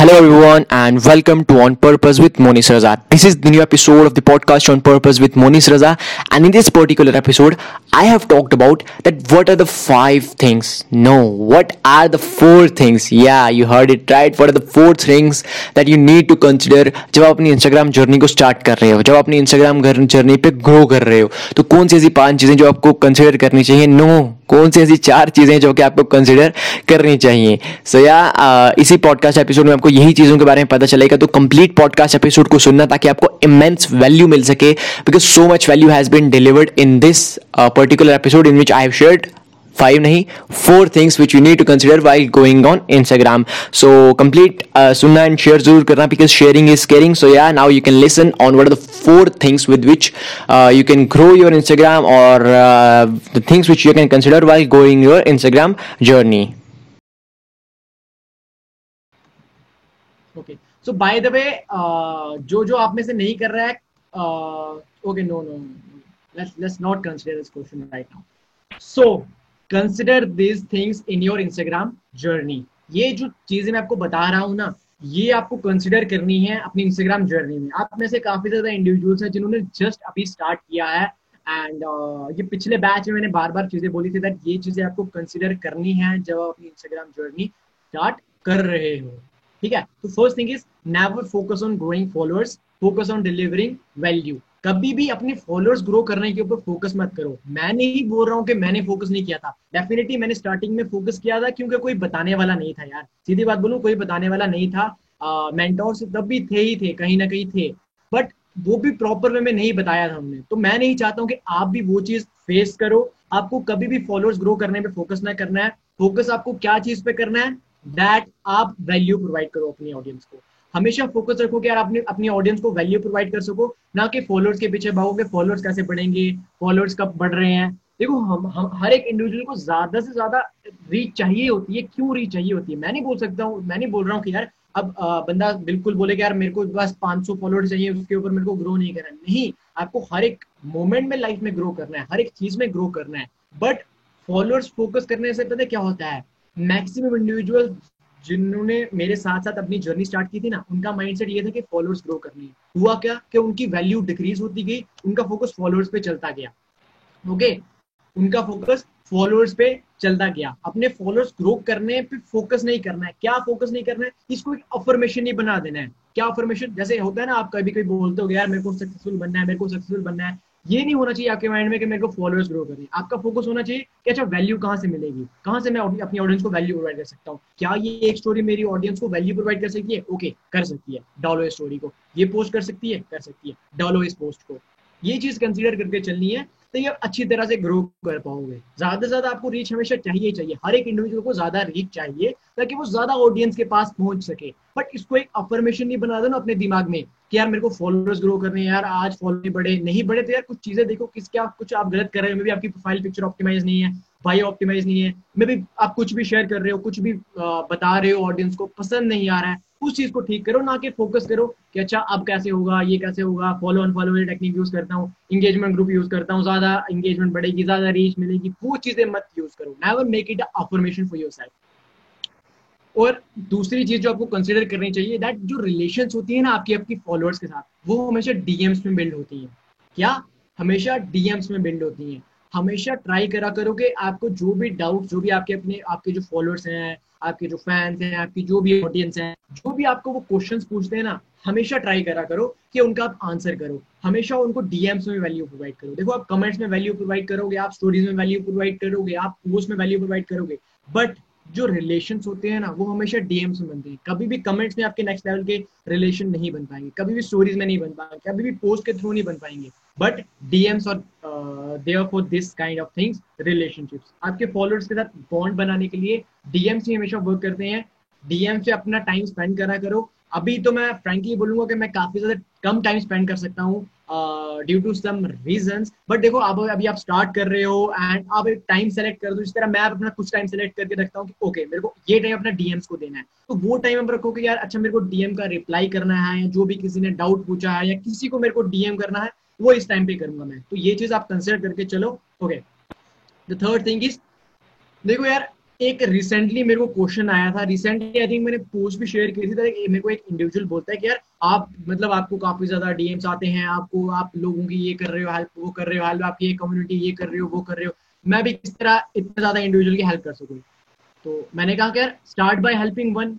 Hello everyone and welcome to On Purpose with Monis Raza. This is the new episode of the podcast On Purpose with Monis Raza and in this particular episode I have talked about that what are the five things. No, what are the four things? Yeah, you heard it right. What are the four things that you need to consider जब आप अपनी Instagram journey को start कर रहे हो जब आप अपनी Instagram जर्नी पे ग्रो कर रहे हो तो कौन सी ऐसी पाँच चीज़ें जो आपको कंसिडर करनी चाहिए नो no, कौन सी ऐसी चार चीज़ें जो कि आपको कंसिडर करनी चाहिए। सो so, या yeah, इसी पॉडकास्ट एपिसोड में आपको यही चीज़ों के बारे में पता चलेगा। तो कंप्लीट पॉडकास्ट एपिसोड को सुनना ताकि आपको इमेंस वैल्यू मिल सके because so much value has been delivered in this particular episode in which I have shared five नहीं four things which you need to consider while going on Instagram so complete सुनना and share ज़रूर करना because sharing is caring so yeah now you can listen on what the four things with which you can grow your Instagram और the things which you can consider while going your Instagram journey okay so by the way जो जो आप में से नहीं कर रहा है okay no no let's let's not consider this question right now. So consider these things in your instagram journey. ये जो चीज़ें मैं आपको बता रहा हूँ ना ये आपको कंसिडर करनी है अपनी इंस्टाग्राम जर्नी में। आप में से काफ़ी ज़्यादा इंडिविजुअल्स हैं जिन्होंने जस्ट अभी स्टार्ट किया है एंड uh, ये पिछले बैच में मैंने बार बार चीज़ें बोली थी दैट ये चीज़ें आपको कंसिडर करनी है जब आप अपनी इंस्टाग्राम जर्नी स्टार्ट कर रहे हो। ठीक है? तो first thing is never focus on growing followers focus on delivering value कभी भी अपने फॉलोअर्स ग्रो करने के ऊपर फोकस मत करो। मैं नहीं बोल रहा हूँ कि मैंने फोकस नहीं किया था। डेफिनेटली मैंने स्टार्टिंग में फोकस किया था क्योंकि कोई बताने वाला नहीं था यार। सीधी बात बोलूँ, कोई बताने वाला नहीं था। मेंटोर्स तब भी थे ही थे, कहीं ना कहीं थे। बट वो भी प्रॉपर वे में नहीं बताया था हमने। तो मैं नहीं चाहता हूँ कि आप भी वो चीज़ फेस करो। आपको कभी भी फॉलोअर्स ग्रो करने पे फोकस ना करना है। फोकस आपको क्या चीज़ पे करना है? दैट आप वैल्यू प्रोवाइड करो अपनी ऑडियंस को। हमेशा फोकस रखो कि यार अपने अपनी ऑडियंस को वैल्यू प्रोवाइड कर सको ना कि फॉलोअर्स के पीछे भागोगे फॉलोअर्स कैसे बढ़ेंगे फॉलोअर्स कब बढ़ रहे हैं। देखो हम, हम हर एक इंडिविजुअल को ज़्यादा से ज़्यादा रीच चाहिए होती है क्यों रीच चाहिए होती है? मैं नहीं बोल सकता हूँ मैं नहीं बोल रहा हूँ कि यार अब आ, बंदा बिल्कुल बोले कि यार मेरे को बस 500 फॉलोअर्स चाहिए उसके ऊपर मेरे को ग्रो नहीं करना नहीं आपको हर एक मोमेंट में लाइफ में ग्रो करना है हर एक चीज़ में ग्रो करना है। बट फॉलोअर्स फोकस करने से पता क्या होता है? मैक्सिमम इंडिविजुअल जिन्होंने मेरे साथ साथ अपनी जर्नी स्टार्ट की थी ना, उनका माइंडसेट ये था कि फॉलोअर्स ग्रो करनी है। हुआ क्या कि उनकी वैल्यू डिक्रीज होती गई, उनका फोकस फॉलोअर्स पे चलता गया। ओके उनका फोकस फॉलोअर्स पे चलता गया। अपने फॉलोअर्स ग्रो करने पे फोकस नहीं करना है। क्या फोकस नहीं करना है? इसको एक अफर्मेशन ही बना देना है। क्या अफर्मेशन जैसे होता है ना, आप कभी कभी बोलते हो यार मेरे को सक्सेसफुल बनना है, मेरे को सक्सेसफुल बनना है। ये नहीं होना चाहिए आपके माइंड में कि मेरे को फॉलोअर्स ग्रो करनी आपका फोकस होना चाहिए कि अच्छा वैल्यू कहाँ से मिलेगी? कहाँ से मैं अपनी ऑडियंस को वैल्यू प्रोवाइड कर सकता हूँ? क्या ये एक स्टोरी मेरी ऑडियंस को वैल्यू प्रोवाइड कर सकती है? ओके कर सकती है। डालो इस स्टोरी को। ये पोस्ट कर सकती है? कर सकती है। डालो इस पोस्ट को। ये चीज़ कंसिडर करके चलनी है। तो ये अच्छी तरह से ग्रो कर पाओगे। ज़्यादा से ज़्यादा आपको रीच हमेशा चाहिए चाहिए। हर एक इंडिविजुअल को ज़्यादा रीच चाहिए, ताकि वो ज़्यादा ऑडियंस के पास पहुँच सके। बट इसको एक अफर्मेशन नहीं बना दो ना अपने दिमाग में, कि यार मेरे को फॉलोअर्स ग्रो करने यार आज फॉलो बढ़े, नहीं बढ़े तो यार कुछ चीज़ें देखो, किस क्या, कुछ आप गलत कर रहे हो, मे भी आपकी प्रोफ़ाइल पिक्चर ऑप्टिमाइज नहीं है भाई ऑप्टिमाइज नहीं है, मे भी आप कुछ भी शेयर कर रहे हो, कुछ भी बता रहे हो ऑडियंस को, पसंद नहीं आ रहा है उस चीज़ को ठीक करो, ना कि फोकस करो कि अच्छा अब कैसे होगा, ये कैसे होगा follow unfollow technique use करता हूँ इंगेजमेंट ग्रुप यूज़ करता हूँ, ज़्यादा इंगेजमेंट बढ़ेगी, ज़्यादा रीच मिलेगी, वो चीज़ें मत यूज़ करो। Never make it affirmation for yourself और दूसरी चीज़ जो आपको कंसिडर करनी चाहिए दैट जो रिलेशन होती है ना आपकी आपकी फॉलोअर्स के साथ, वो हमेशा डीएम्स में बिल्ड होती है। क्या? हमेशा डीएम्स में बिल्ड होती है। हमेशा ट्राई करा करो कि आपको जो भी डाउट जो भी आपके अपने, आपके जो फॉलोअर्स हैं, आपके जो फैंस हैं, आपकी जो भी ऑडियंस हैं, जो भी आपको वो क्वेश्चंस पूछते हैं ना, हमेशा ट्राई करा करो कि उनका आप आंसर करो। हमेशा उनको डीएम्स में वैल्यू प्रोवाइड करो। देखो, आप कमेंट्स में वैल्यू प्रोवाइड करोगे, आप स्टोरीज में वैल्यू प्रोवाइड करोगे, आप पोस्ट में वैल्यू प्रोवाइड करोगे बट जो रिलेशन होते हैं ना, वो हमेशा डीएम्स में बनते हैं। कभी भी कमेंट्स में आपके नेक्स्ट लेवल के रिलेशन नहीं बन पाएँगे। कभी भी स्टोरीज में नहीं बन पाएँगे। कभी भी पोस्ट के थ्रू नहीं बन पाएँगे। बट डीएम्स और there for this kind of things relationships आपके फॉलोअर्स के साथ बॉन्ड बनाने के लिए डीएम्स ही हमेशा वर्क करते हैं। डीएम से अपना टाइम स्पेंड करा करो। अभी तो मैं फ्रेंकली बोलूँगा कि मैं काफ़ी ज़्यादा कम टाइम स्पेंड कर सकता हूँ due to some reason but देखो आप अभी आप स्टार्ट कर रहे हो एंड आप एक टाइम सेलेक्ट कर दो इस तरह मैं अपना कुछ टाइम सेलेक्ट करके रखता हूँ कि ओके मेरे को ये टाइम अपना डीएम्स को देना है। तो वो टाइम आप रखो कि यार अच्छा मेरे को डीएम का रिप्लाई करना है या जो भी किसी ने डाउट पूछा है या किसी को मेरे को डीएम करना है, वो इस टाइम पे करूँगा मैं। तो ये चीज़ आप कंसिडर करके चलो okay the third thing is देखो यार एक रिसेंटली मेरे को क्वेश्चन आया था। रिसेंटली आई थिंक मैंने पोस्ट भी शेयर की थी तो मेरे को एक इंडिविजुअल बोलता है कि यार, आप मतलब आपको काफ़ी ज़्यादा डीएम्स आते हैं, आपको, आप लोगों की ये कर रहे हो हेल्प वो कर रहे हो हेल्प आपकी ये कम्युनिटी ये कर रहे हो, वो कर रहे हो। मैं भी किस तरह इतना ज़्यादा इंडिविजुअल की हेल्प कर सकूँ। तो मैंने कहा कि यार start by helping one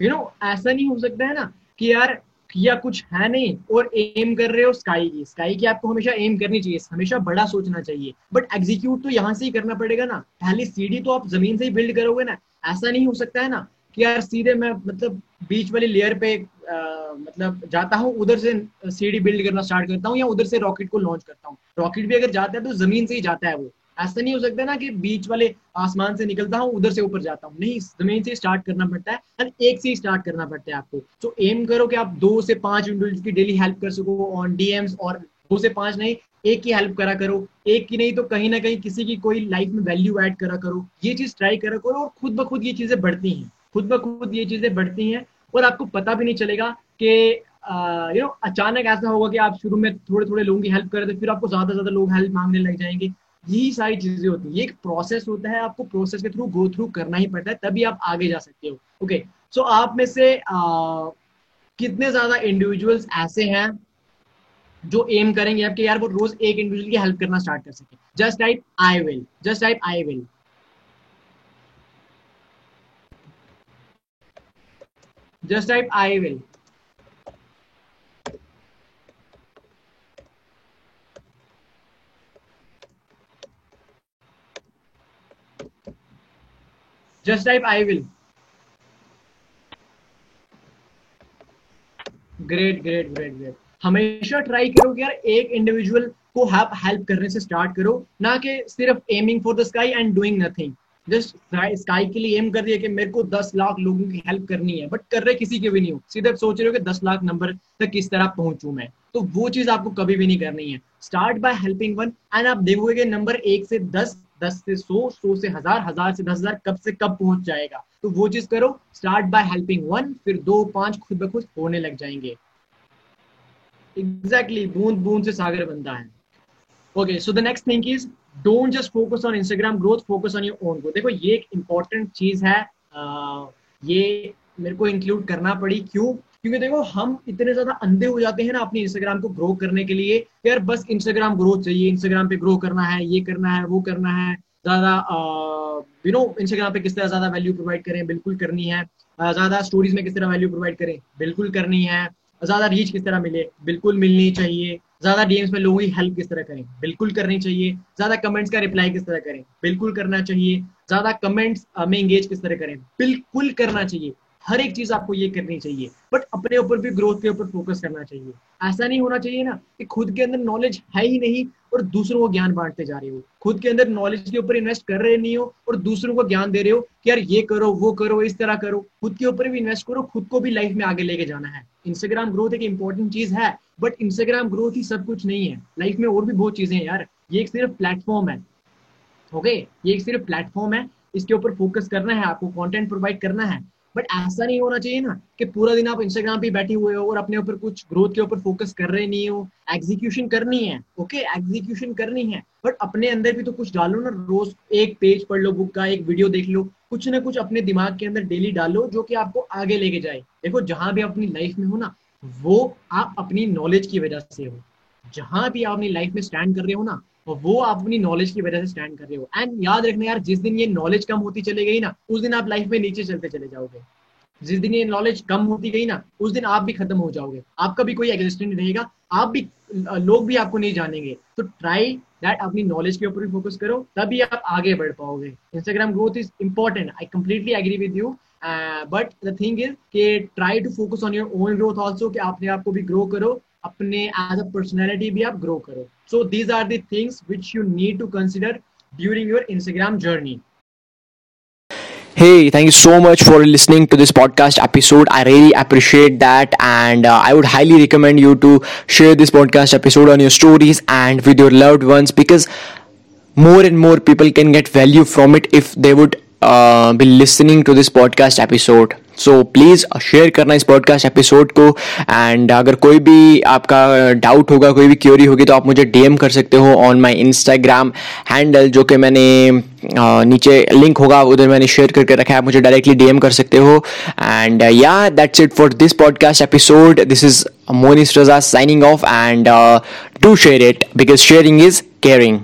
you know ऐसा नहीं हो सकता है ना कि यार किया कुछ है नहीं और एम कर रहे हो स्काई की स्काई की आपको हमेशा एम करनी चाहिए हमेशा बड़ा सोचना चाहिए। बट एग्जीक्यूट तो यहाँ से ही करना पड़ेगा ना। पहली सीढ़ी तो आप ज़मीन से ही बिल्ड करोगे ना। ऐसा नहीं हो सकता है ना कि यार सीधे मैं मतलब बीच वाली लेयर पे आ, मतलब जाता हूँ उधर से सीढ़ी बिल्ड करना स्टार्ट करता हूँ या उधर से रॉकेट को लॉन्च करता हूँ। रॉकेट भी अगर जाता है तो ज़मीन से ही जाता है वो। ऐसा नहीं हो सकता ना कि बीच वाले आसमान से निकलता हूँ, उधर से ऊपर जाता हूँ। नहीं, ज़मीन से स्टार्ट करना पड़ता है एंड एक से स्टार्ट करना पड़ता है आपको। तो एम करो कि आप दो से पाँच इंडिविजुअल की डेली हेल्प कर सको ऑन डीएम्स और दो से पाँच नहीं, एक की हेल्प करा करो। एक की नहीं तो कहीं ना कहीं किसी की कोई लाइफ में वैल्यू ऐड करा करो। ये चीज़ ट्राई करा करो और खुद ब खुद ये चीज़ें बढ़ती हैं। खुद ब खुद ये चीज़ें बढ़ती हैं और आपको पता भी नहीं चलेगा कि यू नो अचानक ऐसा होगा कि आप शुरू में थोड़े थोड़े लोगों की हेल्प करें तो फिर आपको ज़्यादा ज़्यादा लोग हेल्प मांगने लग जाएँगे। यही सारी चीज़ें होती है। ये एक प्रोसेस होता है आपको प्रोसेस के थ्रू गो थ्रू करना ही पड़ता है तभी आप आगे जा सकते हो। ओके सो आप में से आ, कितने ज़्यादा इंडिविजुअल्स ऐसे हैं जो एम करेंगे आपके? यार वो रोज एक इंडिविजुअल की हेल्प करना स्टार्ट कर सके। Just type I will just type I will just type I will just type i will. Great great great great हमेशा ट्राई करो कि यार एक इंडिविजुअल को हेल्प हेल्प करने से स्टार्ट करो, ना कि सिर्फ़ aiming for the sky and doing nothing just sky के लिए एम कर दिया कि मेरे को दस लाख लोगों की हेल्प करनी है बट कर रहे किसी के भी नहीं हो। सीधे सोच रहे हो कि दस लाख नंबर तक किस तरह पहुंचू मैं। तो वो चीज़ आपको कभी भी नहीं करनी है। Start by helping one and आप देखोगे कि नंबर एक से दस दस से सौ सौ से हज़ार हज़ार से दस हज़ार कब से कब पहुँच जाएगा। तो वो चीज़ करो स्टार्ट बाय हेल्पिंग वन फिर दो पाँच खुद ब खुद होने लग जाएँगे। एग्जैक्टली exactly, बूंद बूंद से सागर बनता है। Okay so the next thing is don't just focus on Instagram growth focus on your own growth देखो ये एक इंपॉर्टेंट चीज़ है आ, ये मेरे को इंक्लूड करना पड़ी। क्यों? क्योंकि देखो, हम इतने ज़्यादा अंधे हो जाते हैं ना अपने इंस्टाग्राम को ग्रो करने के लिए यार बस इंस्टाग्राम ग्रोथ चाहिए इंस्टाग्राम पे ग्रो करना है, ये करना है, वो करना है। ज़्यादा यू नो इंस्टाग्राम पे किस तरह ज़्यादा वैल्यू प्रोवाइड करें, बिल्कुल करनी है। ज़्यादा स्टोरीज में किस तरह वैल्यू प्रोवाइड करें, बिल्कुल करनी है। ज़्यादा रीच किस तरह मिले, बिल्कुल मिलनी चाहिए। ज़्यादा डीएम्स में लोगों की हेल्प किस तरह करें, बिल्कुल करनी चाहिए। ज़्यादा कमेंट्स का रिप्लाई किस तरह करें, बिल्कुल करना चाहिए। ज़्यादा कमेंट्स में एंगेज किस तरह करें, बिल्कुल करना चाहिए। हर एक चीज़ आपको ये करनी चाहिए बट अपने ऊपर भी ग्रोथ के ऊपर फोकस करना चाहिए। ऐसा नहीं होना चाहिए ना कि खुद के अंदर नॉलेज है ही नहीं और दूसरों को ज्ञान बांटते जा रहे हो। खुद के अंदर नॉलेज के ऊपर इन्वेस्ट कर रहे नहीं हो और दूसरों को ज्ञान दे रहे हो कि यार ये करो, वो करो, इस तरह करो। खुद के ऊपर भी इन्वेस्ट करो, खुद को भी लाइफ में आगे लेके जाना है। इंस्टाग्राम ग्रोथ एक इंपॉर्टेंट चीज़ है बट इंस्टाग्राम ग्रोथ ही सब कुछ नहीं है। लाइफ में और भी बहुत चीज़ें हैं यार। ये एक सिर्फ़ प्लेटफॉर्म है। ओके ये एक सिर्फ़ प्लेटफॉर्म है। इसके ऊपर फोकस करना है, आपको कंटेंट प्रोवाइड करना है। बट ऐसा नहीं होना चाहिए ना कि पूरा दिन आप इंस्टाग्राम पे बैठे हुए हो और अपने ऊपर कुछ ग्रोथ के ऊपर फोकस कर रहे नहीं हो। एग्जीक्यूशन करनी है ओके okay? एग्जीक्यूशन करनी है। बट अपने अंदर भी तो कुछ डालो ना, रोज एक पेज पढ़ लो बुक का एक वीडियो देख लो, कुछ ना कुछ अपने दिमाग के अंदर डेली डालो जो कि आपको आगे लेके जाए। देखो, जहाँ भी अपनी लाइफ में हो ना, वो आप अपनी नॉलेज की वजह से हो। जहाँ भी आप अपनी लाइफ में स्टैंड कर रहे हो ना, और वो आप अपनी नॉलेज की वजह से स्टैंड कर रहे हो। एंड याद रखना यार, जिस दिन ये नॉलेज कम होती चले गई ना, उस दिन आप लाइफ में नीचे चलते चले जाओगे। जिस दिन ये नॉलेज कम होती गई ना, उस दिन आप भी खत्म हो जाओगे। आपका भी कोई एग्जिस्टेंट रहेगा, आप भी लोग भी आपको नहीं जानेंगे। तो ट्राई दैट अपनी नॉलेज के ऊपर भी फोकस करो, तभी आप आगे बढ़ पाओगे। Instagram growth is important I completely agree with you but the thing is कि try to focus on your own growth also कि अपने आप को भी ग्रो करो। अपने एज अ पर्सनैलिटी भी आप ग्रो करो so these are the things which you need to consider during your Instagram journey Hey, thank you so much for listening to this podcast episode. I really appreciate that, and uh, I would highly recommend you to share this podcast episode on your stories and with your loved ones because more and more people can get value from it if they would be listening to this podcast episode so please share करना इस podcast episode को. And अगर कोई भी आपका doubt होगा, कोई भी क्योरी होगी तो आप मुझे डीएम कर सकते हो ऑन माय इंस्टाग्राम हैंडल जो कि मैंने नीचे लिंक होगा, उधर मैंने शेयर करके रखा है. आप मुझे डायरेक्टली डीएम कर सकते हो. And yeah that's it for this podcast episode this is Monis Raza signing off and do share it because sharing is caring.